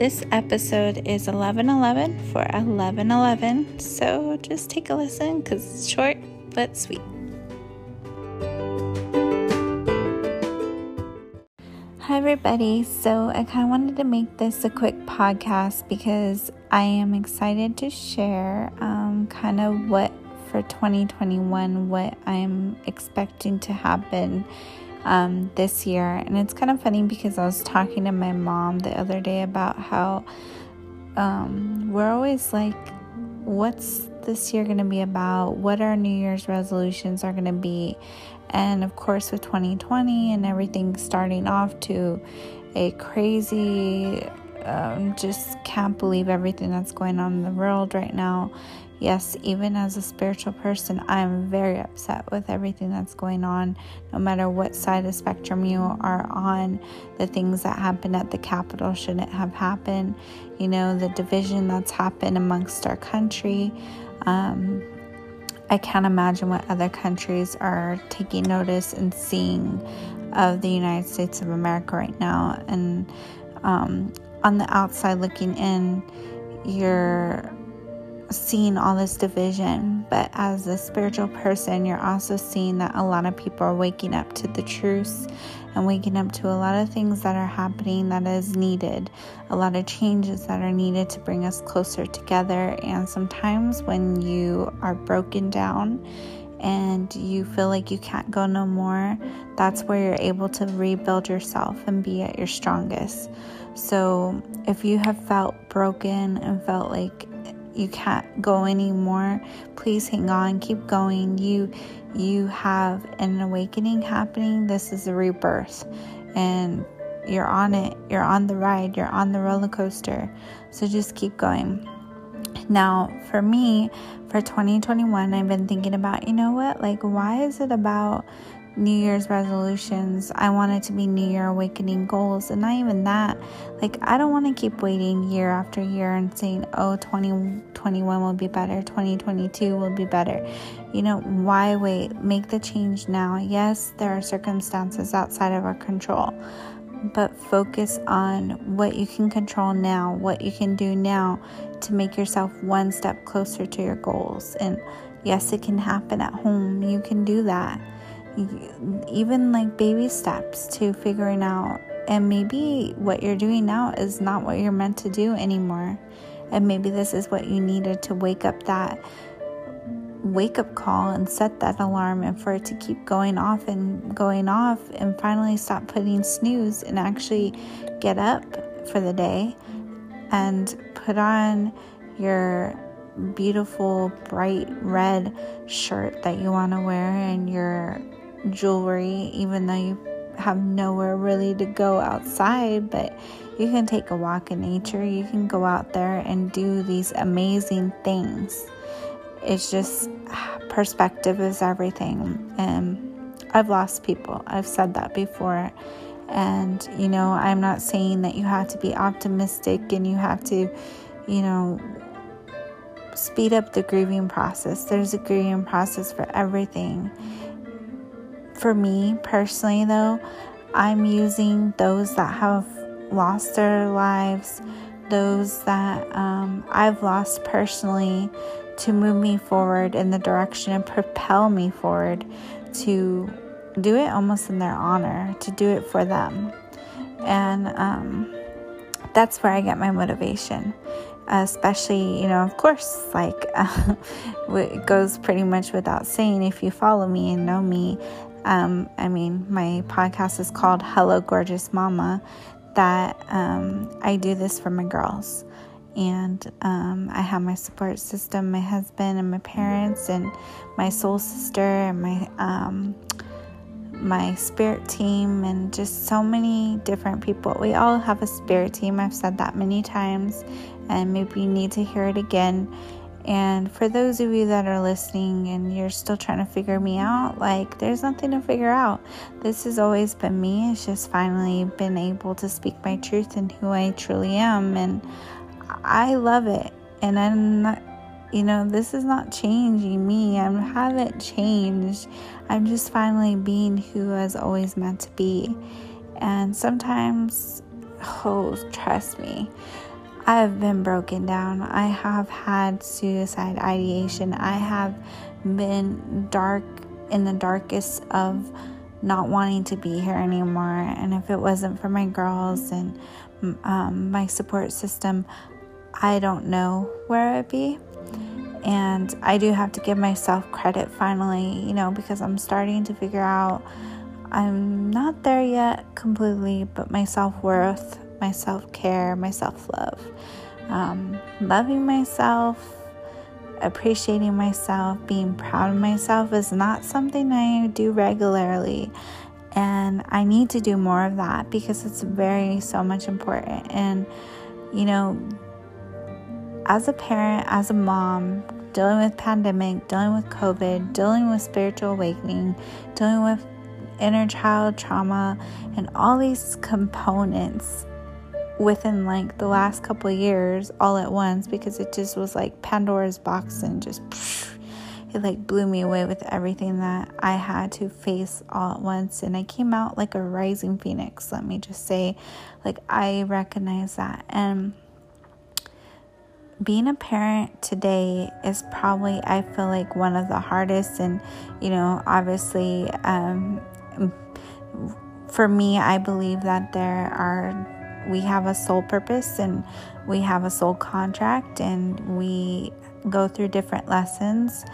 This episode is 1111 for 1111, so just take a listen because it's short but sweet. Hi, everybody. So, I kind of wanted to make this a quick podcast because I am excited to share um, kind of what for 2021, what I'm expecting to happen um, this year. And it's kind of funny because I was talking to my mom the other day about how um, we're always like, what's this year going to be about? What our New Year's resolutions are going to be? And of course, with 2020 and everything starting off to a crazy, um, just can't believe everything that's going on in the world right now. Yes, even as a spiritual person, I'm very upset with everything that's going on, no matter what side of spectrum you are on. The things that happened at the Capitol shouldn't have happened. You know, the division that's happened amongst our country. Um, I can't imagine what other countries are taking notice and seeing of the United States of America right now. And um, on the outside looking in, you're seeing all this division, but as a spiritual person, you're also seeing that a lot of people are waking up to the truths and waking up to a lot of things that are happening that is needed, a lot of changes that are needed to bring us closer together. And sometimes when you are broken down, and you feel like you can't go no more, that's where you're able to rebuild yourself and be at your strongest. So, if you have felt broken and felt like you can't go anymore. Please hang on keep going. You you have an awakening happening. This is a rebirth. And you're on it. You're on the ride. You're on the roller coaster. So just keep going. Now for me for 2021 i've been thinking about you know what? Like why is it about New Year's resolutions. I want it to be New Year awakening goals. And not even that. Like, I don't want to keep waiting year after year and saying, oh, 2021 will be better, 2022 will be better. You know, why wait? Make the change now. Yes, there are circumstances outside of our control, but focus on what you can control now, what you can do now to make yourself one step closer to your goals. And yes, it can happen at home. You can do that even like baby steps to figuring out and maybe what you're doing now is not what you're meant to do anymore. And maybe this is what you needed to wake up that wake up call and set that alarm and for it to keep going off and going off and finally stop putting snooze and actually get up for the day and put on your beautiful bright red shirt that you want to wear and your jewelry, even though you have nowhere really to go outside, but you can take a walk in nature. You can go out there and do these amazing things. It's just perspective is everything. And I've lost people. I've said that before. And, you know, I'm not saying that you have to be optimistic and you have to, you know, speed up the grieving process. There's a grieving process for everything for me personally, though, I'm using those that have lost their lives, those that um, I've lost personally, to move me forward in the direction and propel me forward to do it almost in their honor, to do it for them. And um, that's where I get my motivation. Especially, you know, of course, like uh, it goes pretty much without saying if you follow me and know me um, I mean, my podcast is called Hello Gorgeous Mama, that um, I do this for my girls. And um, I have my support system, my husband and my parents, and my soul sister, and my um, my spirit team, and just so many different people. We all have a spirit team. I've said that many times, and maybe you need to hear it again and for those of you that are listening and you're still trying to figure me out, like there's nothing to figure out. This has always been me. It's just finally been able to speak my truth and who I truly am. And I love it. And I'm not, you know, this is not changing me. I haven't changed. I'm just finally being who I was always meant to be. And sometimes, oh, trust me I have been broken down. I have had suicide ideation. I have been dark in the darkest of not wanting to be here anymore. And if it wasn't for my girls and um, my support system, I don't know where I'd be. And I do have to give myself credit finally, you know, because I'm starting to figure out I'm not there yet completely, but my self worth, my self care, my self love, um, loving myself, appreciating myself, being proud of myself is not something I do regularly. And I need to do more of that because it's very, so much important. And, you know, as a parent, as a mom, dealing with pandemic, dealing with COVID, dealing with spiritual awakening, dealing with inner child trauma, and all these components within like the last couple years all at once because it just was like Pandora's box and just it like blew me away with everything that I had to face all at once. And I came out like a rising phoenix let me just say. Like I recognize that. And being a parent today is probably I feel like one of the hardest. And you know obviously um, for me I believe that there are we have a soul purpose and we have a soul contract and we go through different lessons.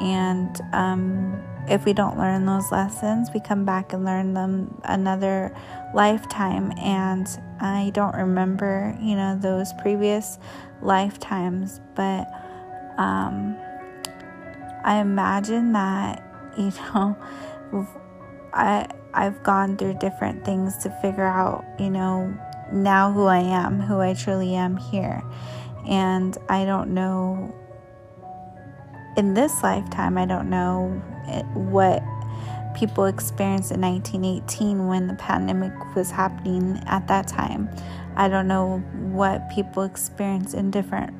And um, if we don't learn those lessons we come back and learn them another lifetime. And I don't remember you know those previous lifetimes, but um, I imagine that you know I I've gone through different things to figure out you know now who I am, who I truly am here, and I don't know in this lifetime. I don't know what people experienced in 1918 when the pandemic was happening at that time. I don't know what people experienced in different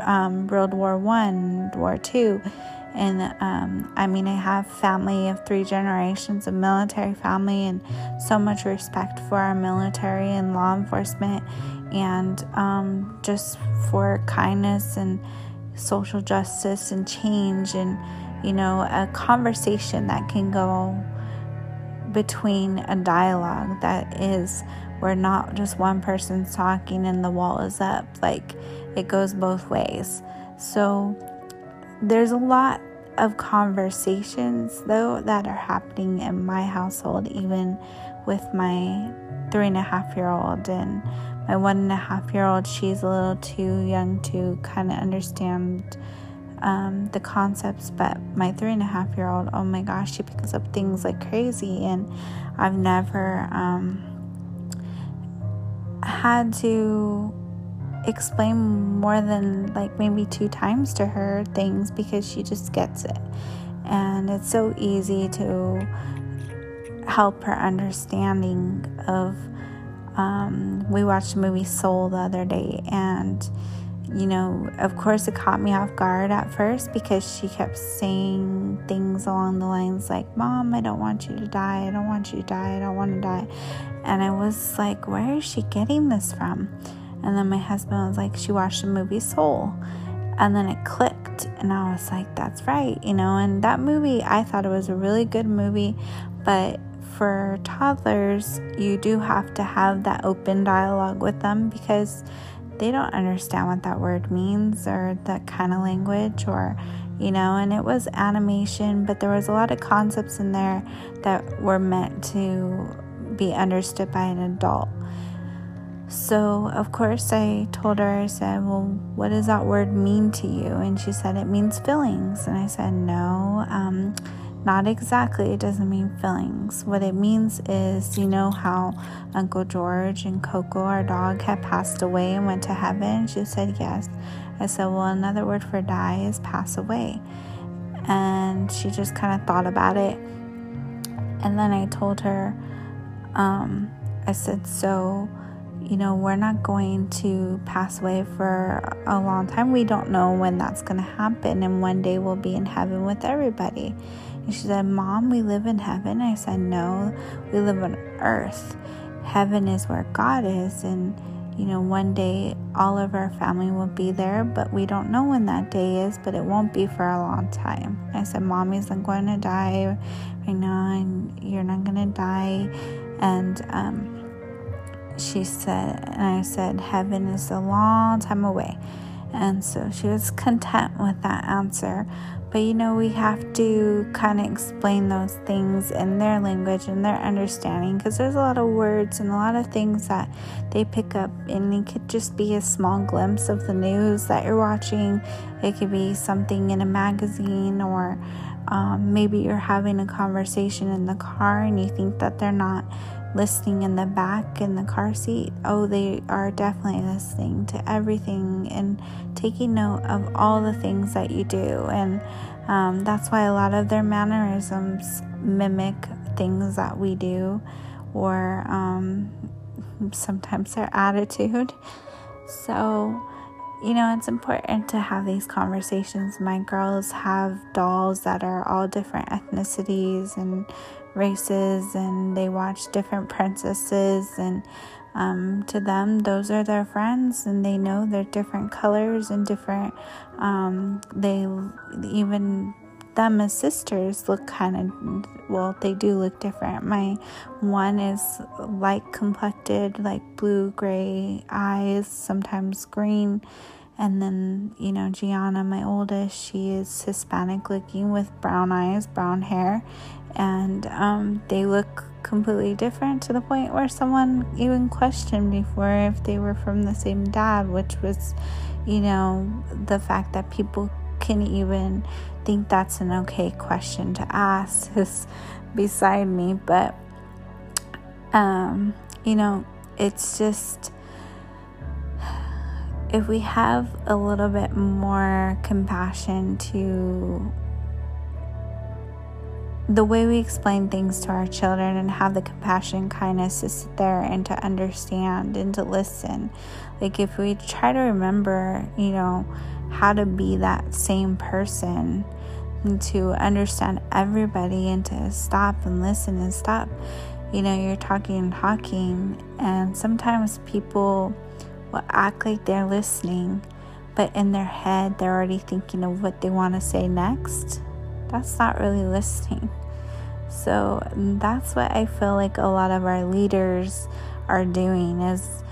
um, World War One, War Two, and um, I mean I have family of three generations of military family and so much respect for our military and law enforcement, and um, just for kindness and social justice and change and you know, a conversation that can go between a dialogue that is where not just one person's talking and the wall is up. Like it goes both ways. So there's a lot of conversations though that are happening in my household, even with my three and a half year old and my one and a half year old. She's a little too young to kind of understand um, the concepts, but my three and a half year old, oh my gosh, she picks up things like crazy, and I've never um, had to explain more than like maybe two times to her things because she just gets it. And it's so easy to help her understanding of. Um, we watched the movie Soul the other day, and you know, of course, it caught me off guard at first because she kept saying things along the lines like, Mom, I don't want you to die. I don't want you to die. I don't want to die. And I was like, Where is she getting this from? And then my husband was like, She watched the movie Soul. And then it clicked. And I was like, That's right. You know, and that movie, I thought it was a really good movie. But for toddlers, you do have to have that open dialogue with them because they don't understand what that word means or that kind of language or you know and it was animation but there was a lot of concepts in there that were meant to be understood by an adult so of course i told her i said well what does that word mean to you and she said it means feelings and i said no um, not exactly, it doesn't mean feelings. What it means is, you know, how Uncle George and Coco, our dog, had passed away and went to heaven? She said, Yes. I said, Well, another word for die is pass away. And she just kind of thought about it. And then I told her, um, I said, So, you know, we're not going to pass away for a long time. We don't know when that's going to happen. And one day we'll be in heaven with everybody. And she said, Mom, we live in heaven. I said, No, we live on earth. Heaven is where God is. And, you know, one day all of our family will be there, but we don't know when that day is, but it won't be for a long time. I said, Mommy's not going to die right now, and you're not going to die. And um, she said, and I said, Heaven is a long time away. And so she was content with that answer. But you know, we have to kind of explain those things in their language and their understanding because there's a lot of words and a lot of things that they pick up, and it could just be a small glimpse of the news that you're watching. It could be something in a magazine, or um, maybe you're having a conversation in the car and you think that they're not listening in the back in the car seat. Oh, they are definitely listening to everything and taking note of all the things that you do. And um, that's why a lot of their mannerisms mimic things that we do or um, sometimes their attitude. So, you know, it's important to have these conversations. My girls have dolls that are all different ethnicities and races and they watch different princesses and um, to them those are their friends and they know they're different colors and different um, they even them as sisters look kind of well they do look different. My one is light complected like blue gray eyes sometimes green. And then, you know, Gianna, my oldest, she is Hispanic looking with brown eyes, brown hair, and um, they look completely different to the point where someone even questioned before if they were from the same dad, which was, you know, the fact that people can even think that's an okay question to ask is beside me. But, um, you know, it's just if we have a little bit more compassion to the way we explain things to our children and have the compassion kindness to sit there and to understand and to listen like if we try to remember you know how to be that same person and to understand everybody and to stop and listen and stop you know you're talking and talking and sometimes people will act like they're listening, but in their head, they're already thinking of what they want to say next. That's not really listening. So that's what I feel like a lot of our leaders are doing is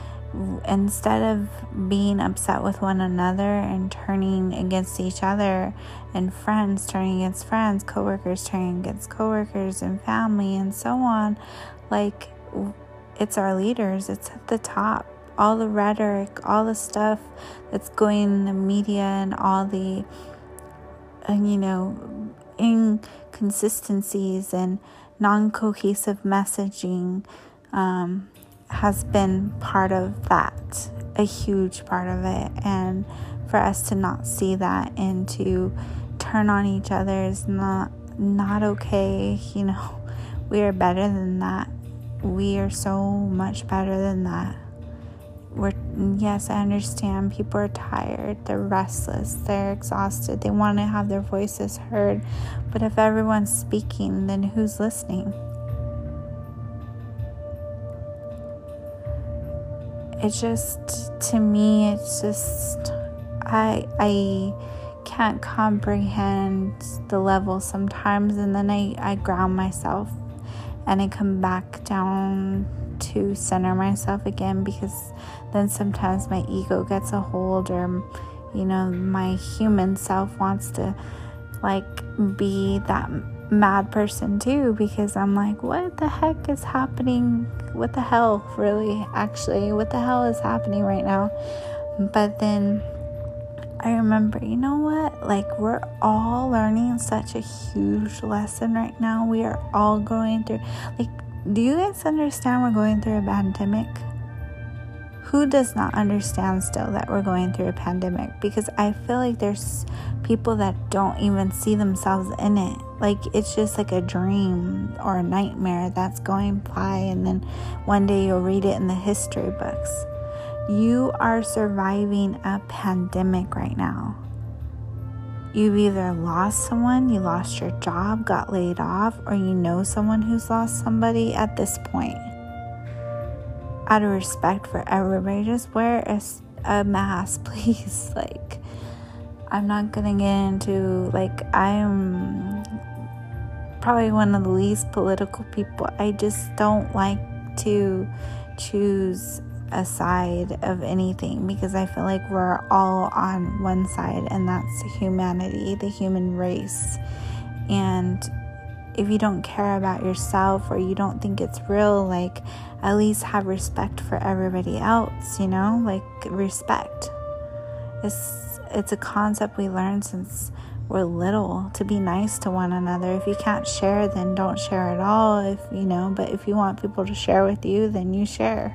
instead of being upset with one another and turning against each other and friends turning against friends, coworkers turning against coworkers and family and so on, like it's our leaders, it's at the top. All the rhetoric, all the stuff that's going in the media, and all the, uh, you know, inconsistencies and non cohesive messaging um, has been part of that, a huge part of it. And for us to not see that and to turn on each other is not not okay you know. We are better than that. We are so much better than that we're yes i understand. People are tired. They're restless. They're exhausted. They want to have their voices heard. But if everyone's speaking then who's listening? It just to me it's just i i can't comprehend the level sometimes. And then i i ground myself and i come back down to center myself again because then sometimes my ego gets a hold or you know my human self wants to like be that mad person too because I'm like what the heck is happening what the hell really actually what the hell is happening right now but then I remember, you know what? Like, we're all learning such a huge lesson right now. We are all going through, like, do you guys understand we're going through a pandemic? Who does not understand still that we're going through a pandemic? Because I feel like there's people that don't even see themselves in it. Like it's just like a dream or a nightmare that's going by, and then one day you'll read it in the history books. You are surviving a pandemic right now. You've either lost someone, you lost your job, got laid off, or you know someone who's lost somebody at this point. out of respect for everybody, just wear a, a mask, please. Like, I'm not gonna get into, like, I'm probably one of the least political people. I just don't like to choose a side of anything because I feel like we're all on one side, and that's humanity, the human race. And if you don't care about yourself or you don't think it's real, like at least have respect for everybody else, you know? Like respect. It's it's a concept we learned since we're little to be nice to one another. If you can't share, then don't share at all. If you know, but if you want people to share with you, then you share.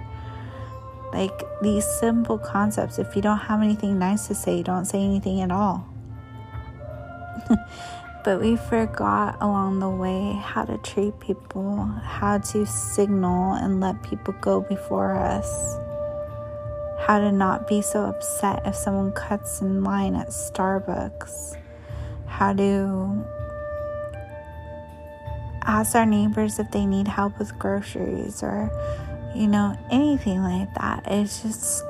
Like these simple concepts, if you don't have anything nice to say, don't say anything at all. but we forgot along the way how to treat people, how to signal and let people go before us, how to not be so upset if someone cuts in line at Starbucks, how to ask our neighbors if they need help with groceries or you know, anything like that. It's just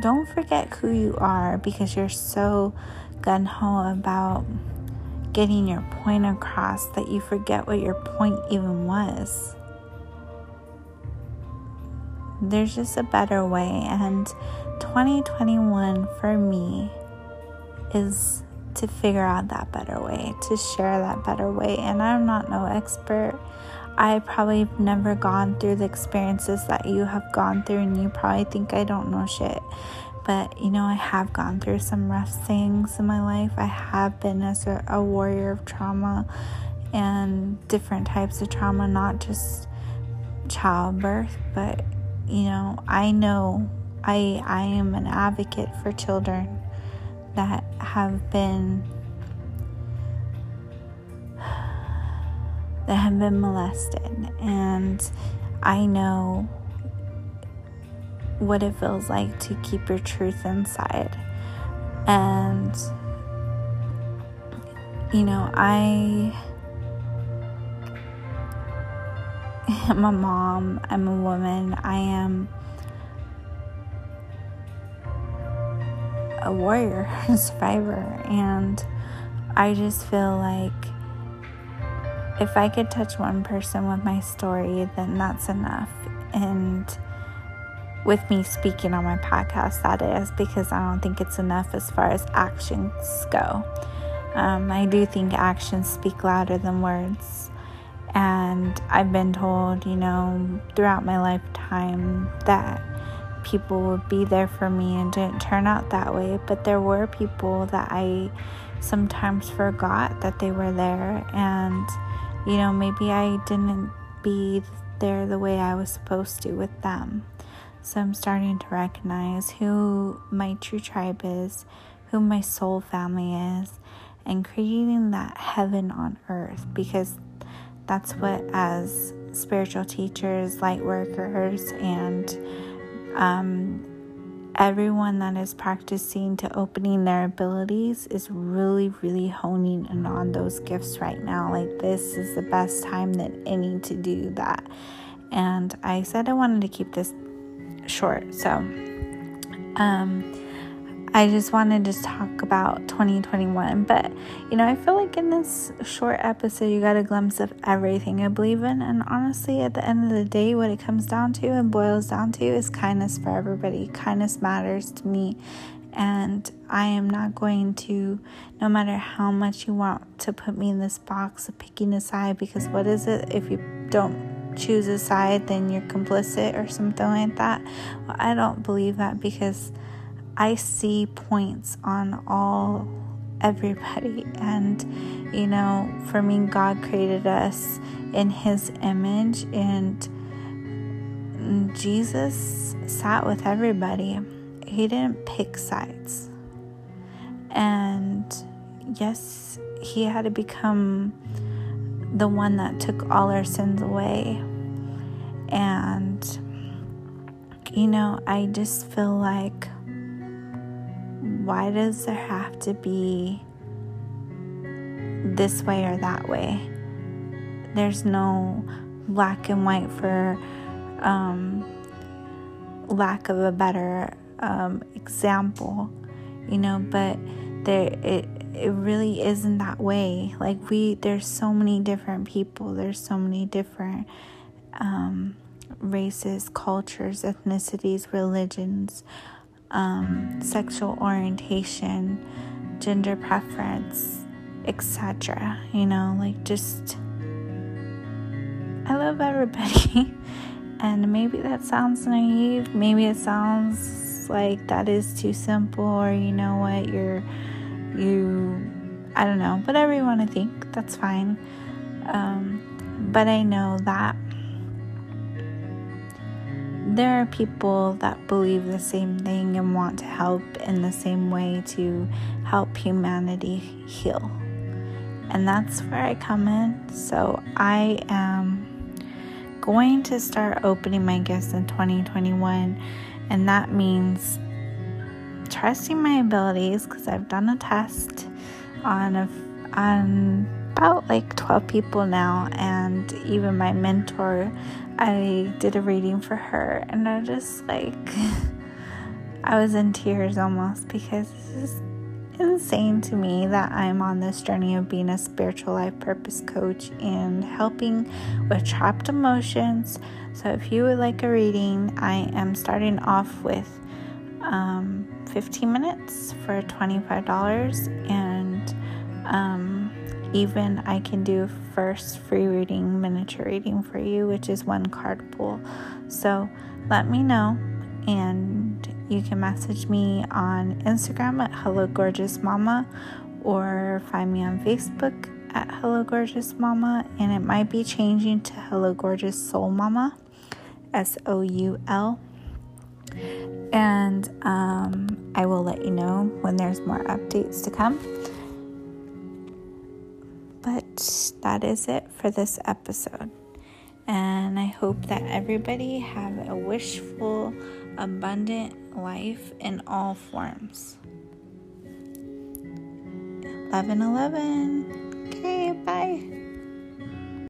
don't forget who you are because you're so gun ho about getting your point across that you forget what your point even was. There's just a better way, and 2021 for me is to figure out that better way, to share that better way. And I'm not no expert. I probably have never gone through the experiences that you have gone through, and you probably think I don't know shit. But you know, I have gone through some rough things in my life. I have been as a, a warrior of trauma and different types of trauma, not just childbirth, but you know, I know I I am an advocate for children that have been that have been molested. And I know what it feels like to keep your truth inside. And, you know, I am a mom, I'm a woman, I am a warrior, a survivor, and I just feel like if I could touch one person with my story, then that's enough. And with me speaking on my podcast, that is, because I don't think it's enough as far as actions go. Um, I do think actions speak louder than words. And I've been told, you know, throughout my lifetime that people would be there for me and didn't turn out that way. But there were people that I sometimes forgot that they were there. And you know, maybe I didn't be there the way I was supposed to with them. So I'm starting to recognize who my true tribe is, who my soul family is, and creating that heaven on earth because that's what, as spiritual teachers, light workers, and um, everyone that is practicing to opening their abilities is really, really honing in on those gifts right now. Like, this is the best time that any to do that. And I said I wanted to keep this short. So, um, I just wanted to talk about 2021. But, you know, I feel like in this short episode, you got a glimpse of everything I believe in. And honestly, at the end of the day, what it comes down to and boils down to is kindness for everybody. Kindness matters to me. And I am not going to, no matter how much you want to put me in this box of picking a side, because what is it if you don't choose a side, then you're complicit or something like that? Well, I don't believe that because I see points on all everybody. And you know for me God created us in his image and Jesus sat with everybody. He didn't pick sides. And yes he had to become the one that took all our sins away. And you know I just feel like why does there have to be this way or that way? There's no black and white for um, lack of a better um, example, you know, but there it it really isn't that way. Like we there's so many different people, there's so many different um, races, cultures, ethnicities, religions, um, sexual orientation, gender preference, etc. You know, like just I love everybody. and maybe that sounds naive, maybe it sounds like that is too simple or you know what, you're you I don't know, whatever you want to think, that's fine. Um, but I know that there are people that believe the same thing and want to help in the same way to help humanity heal. And that's where I come in. So I am going to start opening my gifts in 2021, and that means trusting my abilities because I've done a test on a, on about like 12 people now, and even my mentor I did a reading for her, and I just like, I was in tears almost because it's insane to me that I'm on this journey of being a spiritual life purpose coach and helping with trapped emotions. So, if you would like a reading, I am starting off with um, 15 minutes for $25 and um, even I can do first free reading, miniature reading for you, which is one card pull. So let me know, and you can message me on Instagram at Hello Gorgeous Mama or find me on Facebook at Hello Gorgeous Mama, and it might be changing to Hello Gorgeous Soul Mama, S O U L. And um, I will let you know when there's more updates to come. That is it for this episode. And I hope that everybody have a wishful, abundant life in all forms. 11 11. Okay, bye.